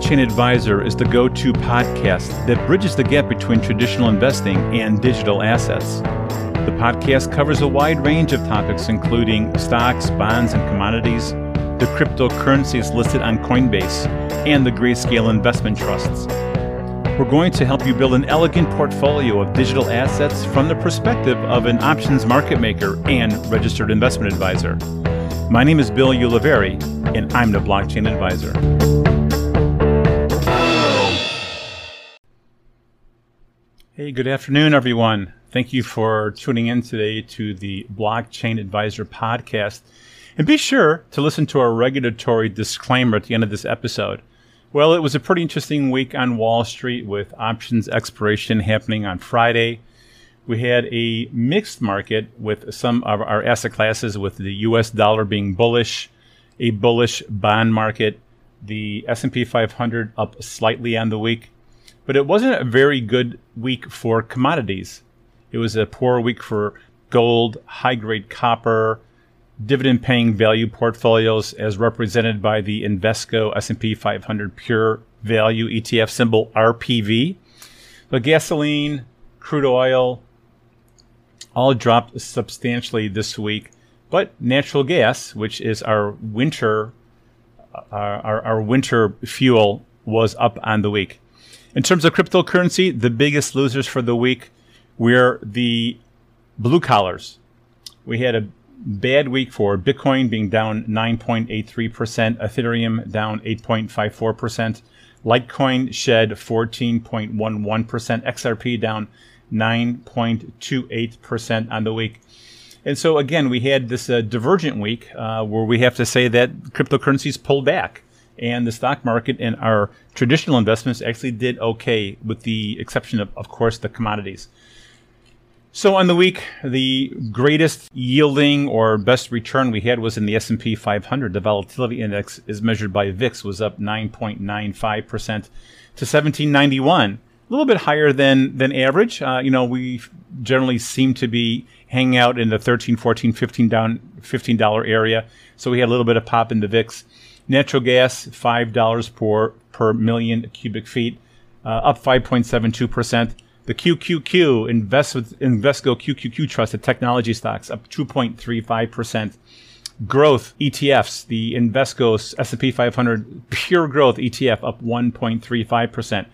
Blockchain Advisor is the go to podcast that bridges the gap between traditional investing and digital assets. The podcast covers a wide range of topics, including stocks, bonds, and commodities, the cryptocurrencies listed on Coinbase, and the Grayscale investment trusts. We're going to help you build an elegant portfolio of digital assets from the perspective of an options market maker and registered investment advisor. My name is Bill Ulivari, and I'm the Blockchain Advisor. Hey, good afternoon, everyone. Thank you for tuning in today to the Blockchain Advisor podcast. And be sure to listen to our regulatory disclaimer at the end of this episode. Well, it was a pretty interesting week on Wall Street with options expiration happening on Friday. We had a mixed market with some of our asset classes, with the U.S. dollar being bullish, a bullish bond market, the S&P 500 up slightly on the week, but it wasn't a very good week for commodities. It was a poor week for gold, high grade copper, dividend paying value portfolios as represented by the Invesco S&P 500 Pure Value ETF symbol RPV. But gasoline, crude oil all dropped substantially this week, but natural gas, which is our winter uh, our, our winter fuel was up on the week. In terms of cryptocurrency, the biggest losers for the week were the blue collars. We had a bad week for Bitcoin being down 9.83%, Ethereum down 8.54%, Litecoin shed 14.11%, XRP down 9.28% on the week. And so, again, we had this uh, divergent week uh, where we have to say that cryptocurrencies pulled back and the stock market and our traditional investments actually did okay, with the exception of, of course, the commodities. So on the week, the greatest yielding or best return we had was in the S&P 500. The volatility index is measured by VIX was up 9.95% to 1791. A little bit higher than than average. Uh, you know, we generally seem to be hanging out in the 13, 14, 15 down 15 dollar area. So we had a little bit of pop in the VIX. Natural gas, five dollars per per million cubic feet, uh, up 5.72 percent. The QQQ, Invest, Investco QQQ Trust, the technology stocks, up 2.35%. Growth ETFs, the Invesco S&P 500 Pure Growth ETF, up 1.35%.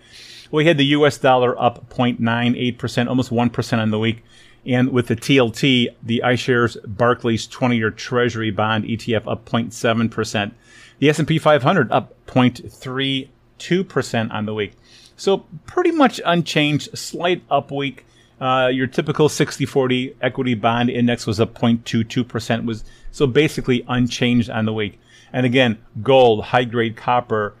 We had the U.S. dollar up 0.98%, almost 1% on the week. And with the TLT, the iShares Barclays 20-year Treasury Bond ETF up 0.7%. The S&P 500 up 0.32% on the week. So pretty much unchanged, slight up week. Uh, your typical 60-40 equity bond index was up 0.22%, was so basically unchanged on the week. And again, gold, high grade copper,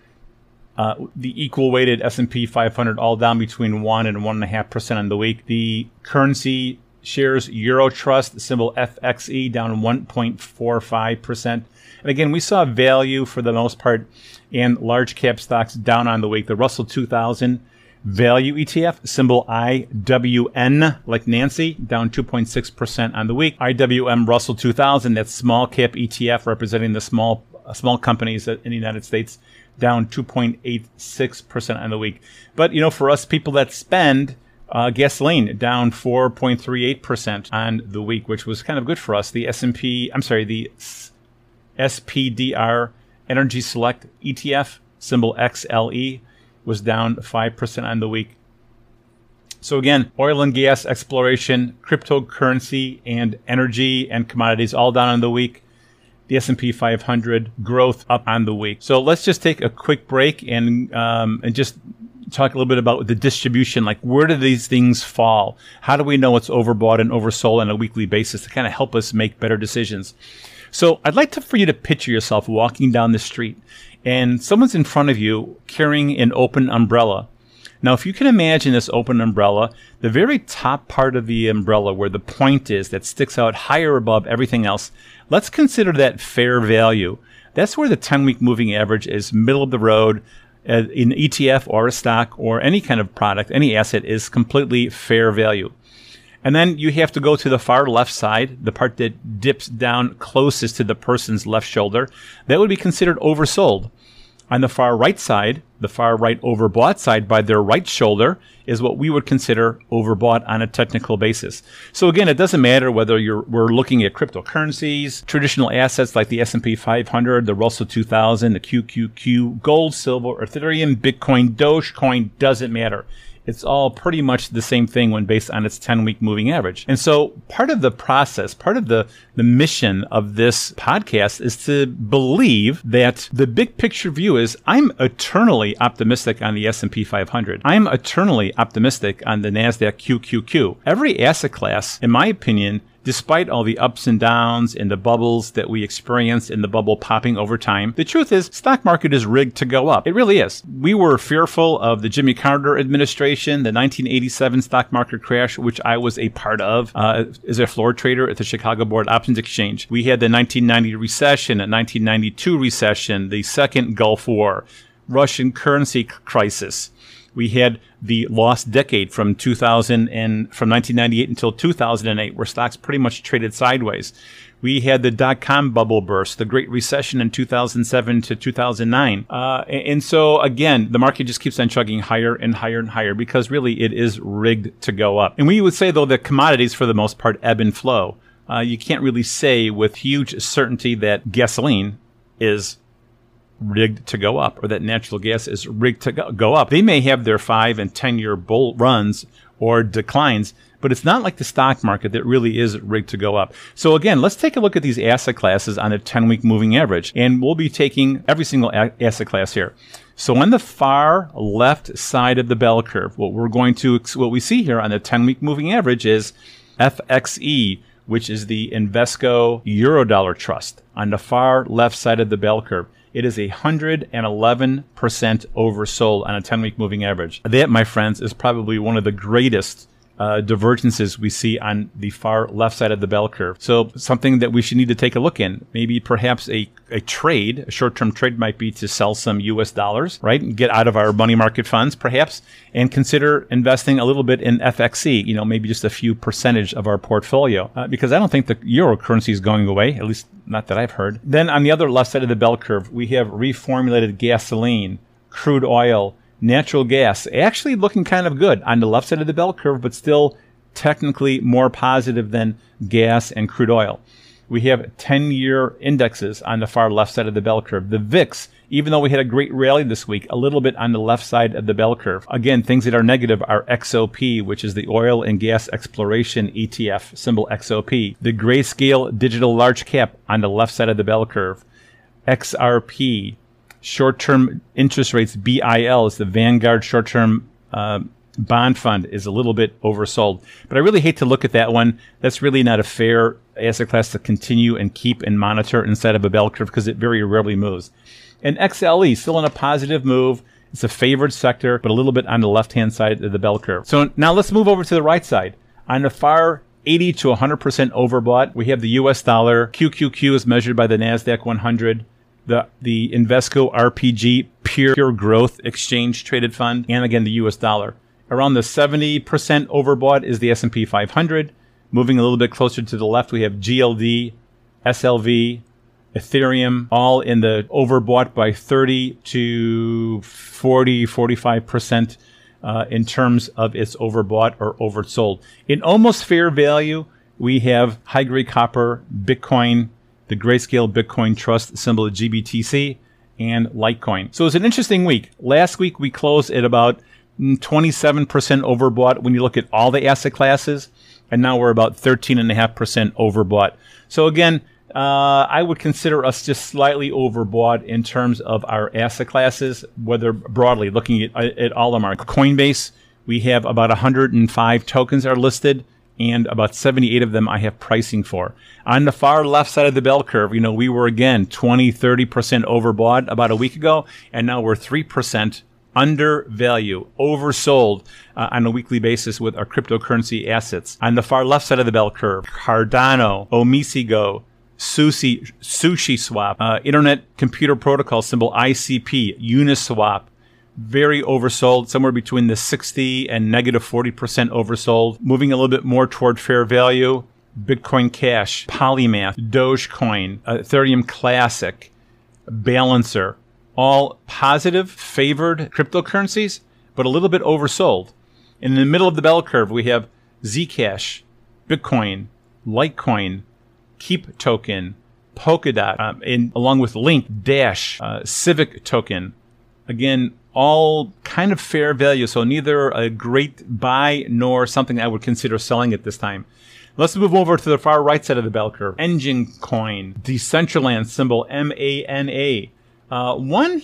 uh, the equal weighted S&P 500 all down between one and one and a half percent on the week. The currency shares Eurotrust, symbol FXE down 1.45 percent. And again, we saw value for the most part and large cap stocks down on the week. The Russell 2000 value ETF, symbol IWN, like Nancy, down 2.6% on the week. IWM Russell 2000, that small cap ETF representing the small uh, small companies in the United States, down 2.86% on the week. But, you know, for us people that spend, uh, gasoline down 4.38% on the week, which was kind of good for us. The S&P, I'm sorry, the SPDR Energy Select ETF, symbol XLE, was down 5% on the week. So again, oil and gas exploration, cryptocurrency, and energy and commodities all down on the week. The S&P 500 growth up on the week. So let's just take a quick break and um, and just talk a little bit about the distribution. Like, where do these things fall? How do we know it's overbought and oversold on a weekly basis to kind of help us make better decisions? So I'd like to, for you to picture yourself walking down the street and someone's in front of you carrying an open umbrella. Now, if you can imagine this open umbrella, the very top part of the umbrella where the point is that sticks out higher above everything else, let's consider that fair value. That's where the 10 week moving average is middle of the road. Uh, in ETF or a stock or any kind of product, any asset is completely fair value. And then you have to go to the far left side, the part that dips down closest to the person's left shoulder. That would be considered oversold. On the far right side, the far right overbought side by their right shoulder is what we would consider overbought on a technical basis. So again, it doesn't matter whether you're we're looking at cryptocurrencies, traditional assets like the S&P 500, the Russell 2000, the QQQ, gold, silver, Ethereum, Bitcoin, Dogecoin, doesn't matter it's all pretty much the same thing when based on its 10 week moving average. And so part of the process, part of the, the mission of this podcast is to believe that the big picture view is I'm eternally optimistic on the S&P 500. I'm eternally optimistic on the NASDAQ QQQ. Every asset class, in my opinion, despite all the ups and downs and the bubbles that we experienced and the bubble popping over time, the truth is stock market is rigged to go up. It really is. We were fearful of the Jimmy Carter administration, the 1987 stock market crash, which I was a part of uh, as a floor trader at the Chicago Board Options Exchange. We had the 1990 recession, the 1992 recession, the second Gulf War, Russian currency crisis. We had the lost decade from 2000 and from 1998 until 2008, where stocks pretty much traded sideways. We had the dot com bubble burst, the Great Recession in 2007 to 2009. Uh, and so, again, the market just keeps on chugging higher and higher and higher because really it is rigged to go up. And we would say, though, that commodities, for the most part, ebb and flow. Uh, you can't really say with huge certainty that gasoline is rigged to go up or that natural gas is rigged to go up. They may have their five and 10 year bull runs or declines, but it's not like the stock market that really is rigged to go up. So again, let's take a look at these asset classes on a 10 week moving average. And we'll be taking every single a- asset class here. So on the far left side of the bell curve, what we're going to, what we see here on the 10 week moving average is FXE, which is the Invesco Eurodollar Trust on the far left side of the bell curve. It is 111% oversold on a 10 week moving average. That, my friends, is probably one of the greatest uh, divergences we see on the far left side of the bell curve. So something that we should need to take a look in. Maybe perhaps a, a trade, a short-term trade might be to sell some US dollars, right? And get out of our money market funds perhaps and consider investing a little bit in FXE, you know, maybe just a few percentage of our portfolio. Uh, because I don't think the euro currency is going away, at least not that I've heard. Then on the other left side of the bell curve, we have reformulated gasoline, crude oil, natural gas actually looking kind of good on the left side of the bell curve, but still technically more positive than gas and crude oil. We have 10 year indexes on the far left side of the bell curve. The VIX, even though we had a great rally this week, a little bit on the left side of the bell curve. Again, things that are negative are XOP, which is the oil and gas exploration ETF, symbol XOP. The grayscale digital large cap on the left side of the bell curve. XRP, short term interest rates, BIL, is the Vanguard short term uh, bond fund, is a little bit oversold. But I really hate to look at that one. That's really not a fair asset class to continue and keep and monitor inside of a bell curve because it very rarely moves. And XLE, still in a positive move. It's a favored sector, but a little bit on the left hand side of the bell curve. So now let's move over to the right side. On the far 80 to 100% overbought, we have the US dollar. QQQ is measured by the NASDAQ 100 the the Invesco RPG Pure, Pure Growth Exchange Traded Fund, and again the U.S. dollar. Around the 70% overbought is the S&P 500. Moving a little bit closer to the left, we have GLD, SLV, Ethereum, all in the overbought by 30 to 40, 45% uh, in terms of its overbought or oversold. In almost fair value, we have high grade copper, Bitcoin, the Grayscale Bitcoin Trust symbol of GBTC, and Litecoin. So it's an interesting week. Last week we closed at about 27% overbought when you look at all the asset classes, and now we're about 13.5% overbought. So again, uh, I would consider us just slightly overbought in terms of our asset classes, whether broadly looking at, at all of them. Coinbase, we have about 105 tokens are listed and about 78 of them I have pricing for. On the far left side of the bell curve, you know, we were again 20, 30% overbought about a week ago, and now we're 3% under value, oversold uh, on a weekly basis with our cryptocurrency assets. On the far left side of the bell curve, Cardano, OmiseGO, Sushi, Sushi Swap, uh, Internet Computer Protocol symbol ICP, Uniswap, very oversold, somewhere between the 60 and negative 40% oversold, moving a little bit more toward fair value. Bitcoin Cash, Polymath, Dogecoin, Ethereum Classic, Balancer, all positive, favored cryptocurrencies, but a little bit oversold. And in the middle of the bell curve, we have Zcash, Bitcoin, Litecoin, Keep Token, Polkadot, um, in, along with Link, Dash, uh, Civic Token. Again, all kind of fair value, so neither a great buy nor something I would consider selling at this time. Let's move over to the far right side of the bell curve. Enjin Coin, Decentraland symbol M A N A. Uh, one,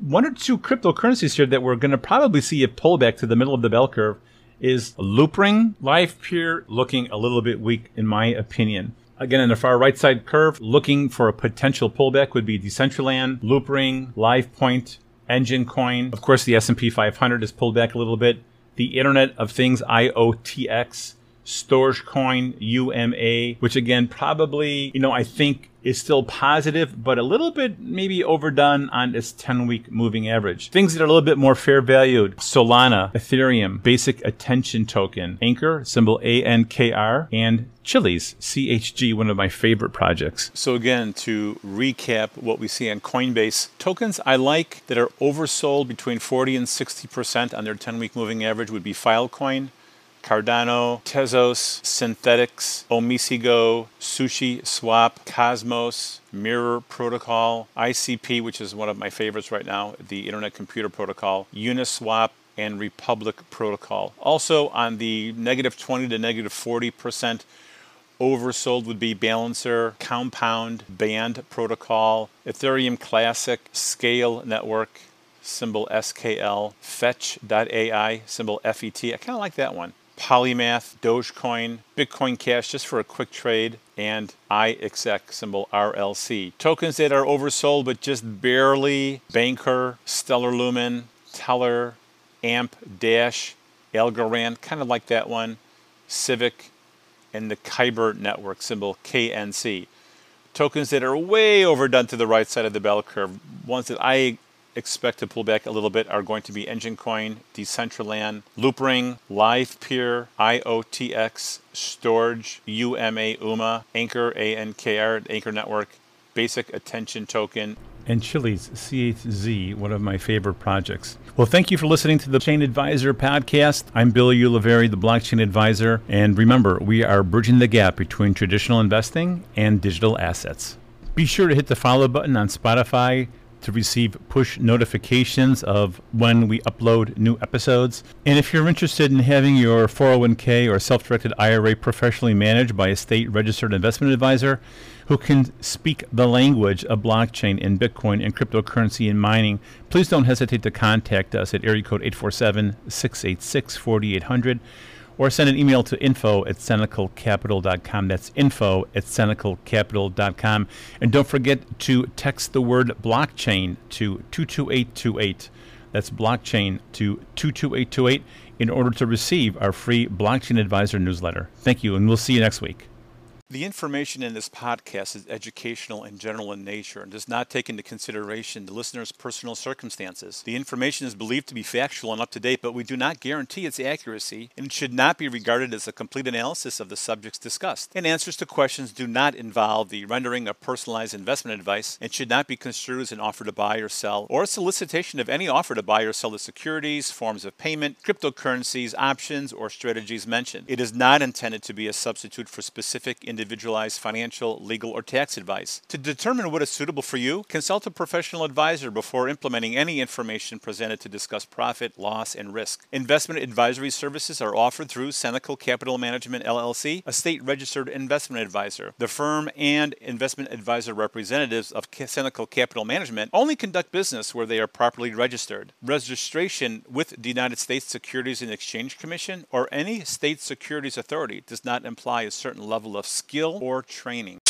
one or two cryptocurrencies here that we're going to probably see a pullback to the middle of the bell curve is Loopring, Livepeer looking a little bit weak in my opinion. Again, in the far right side curve, looking for a potential pullback would be Decentraland, Loopring, LivePoint, Enjin Coin. Of course, the S&P 500 has pulled back a little bit. The Internet of Things, IOTX, Storj Coin, UMA, which again, probably, you know, I think is still positive, but a little bit maybe overdone on its 10 week moving average. Things that are a little bit more fair valued Solana, Ethereum, Basic Attention Token, Ankr, symbol ANKR, and Chiliz, CHG, one of my favorite projects. So, again, to recap what we see on Coinbase, tokens I like that are oversold between 40 and 60% on their 10 week moving average would be Filecoin. Cardano, Tezos, Synthetix, OmiseGO, Sushi Swap, Cosmos, Mirror Protocol, ICP, which is one of my favorites right now, the Internet Computer Protocol, Uniswap, and Republic Protocol. Also on the negative 20 to negative 40 percent oversold would be Balancer, Compound, Band Protocol, Ethereum Classic, SKALE Network, symbol SKL, Fetch.ai, symbol FET. I kind of like that one. Polymath, Dogecoin, Bitcoin Cash just for a quick trade, and iExec symbol RLC. Tokens that are oversold but just barely Bancor, Stellar Lumen, Tellor, AMP, Dash, Algorand, kind of like that one, Civic, and the Kyber network symbol KNC. Tokens that are way overdone to the right side of the bell curve, ones that I expect to pull back a little bit are going to be Enjin Coin, Decentraland, Loopring, Livepeer, IOTX, Storj, UMA, UMA, Anchor, ANKR, Anchor Network, Basic Attention Token, and Chiliz CHZ, one of my favorite projects. Well, thank you for listening to the Chain Advisor podcast. I'm Billy Ulivari, the Blockchain Advisor. And remember, we are bridging the gap between traditional investing and digital assets. Be sure to hit the follow button on Spotify, to receive push notifications of when we upload new episodes. And if you're interested in having your 401k or self directed IRA professionally managed by a state registered investment advisor who can speak the language of blockchain and Bitcoin and cryptocurrency and mining, please don't hesitate to contact us at area code 847 686 4800 or send an email to info at cenaclecapital.com. That's info at cenaclecapital.com. And don't forget to text the word blockchain to 22828. That's blockchain to 22828 in order to receive our free Blockchain Advisor newsletter. Thank you, and we'll see you next week. The information in this podcast is educational and general in nature and does not take into consideration the listener's personal circumstances. The information is believed to be factual and up to date, but we do not guarantee its accuracy and should not be regarded as a complete analysis of the subjects discussed. And answers to questions do not involve the rendering of personalized investment advice and should not be construed as an offer to buy or sell or a solicitation of any offer to buy or sell the securities, forms of payment, cryptocurrencies, options, or strategies mentioned. It is not intended to be a substitute for specific individualized financial, legal, or tax advice. To determine what is suitable for you, consult a professional advisor before implementing any information presented to discuss profit, loss, and risk. Investment advisory services are offered through Cenacle Capital Management LLC, a state registered investment advisor. The firm and investment advisor representatives of Cenacle Capital Management only conduct business where they are properly registered. Registration with the United States Securities and Exchange Commission or any state securities authority does not imply a certain level of skill or training.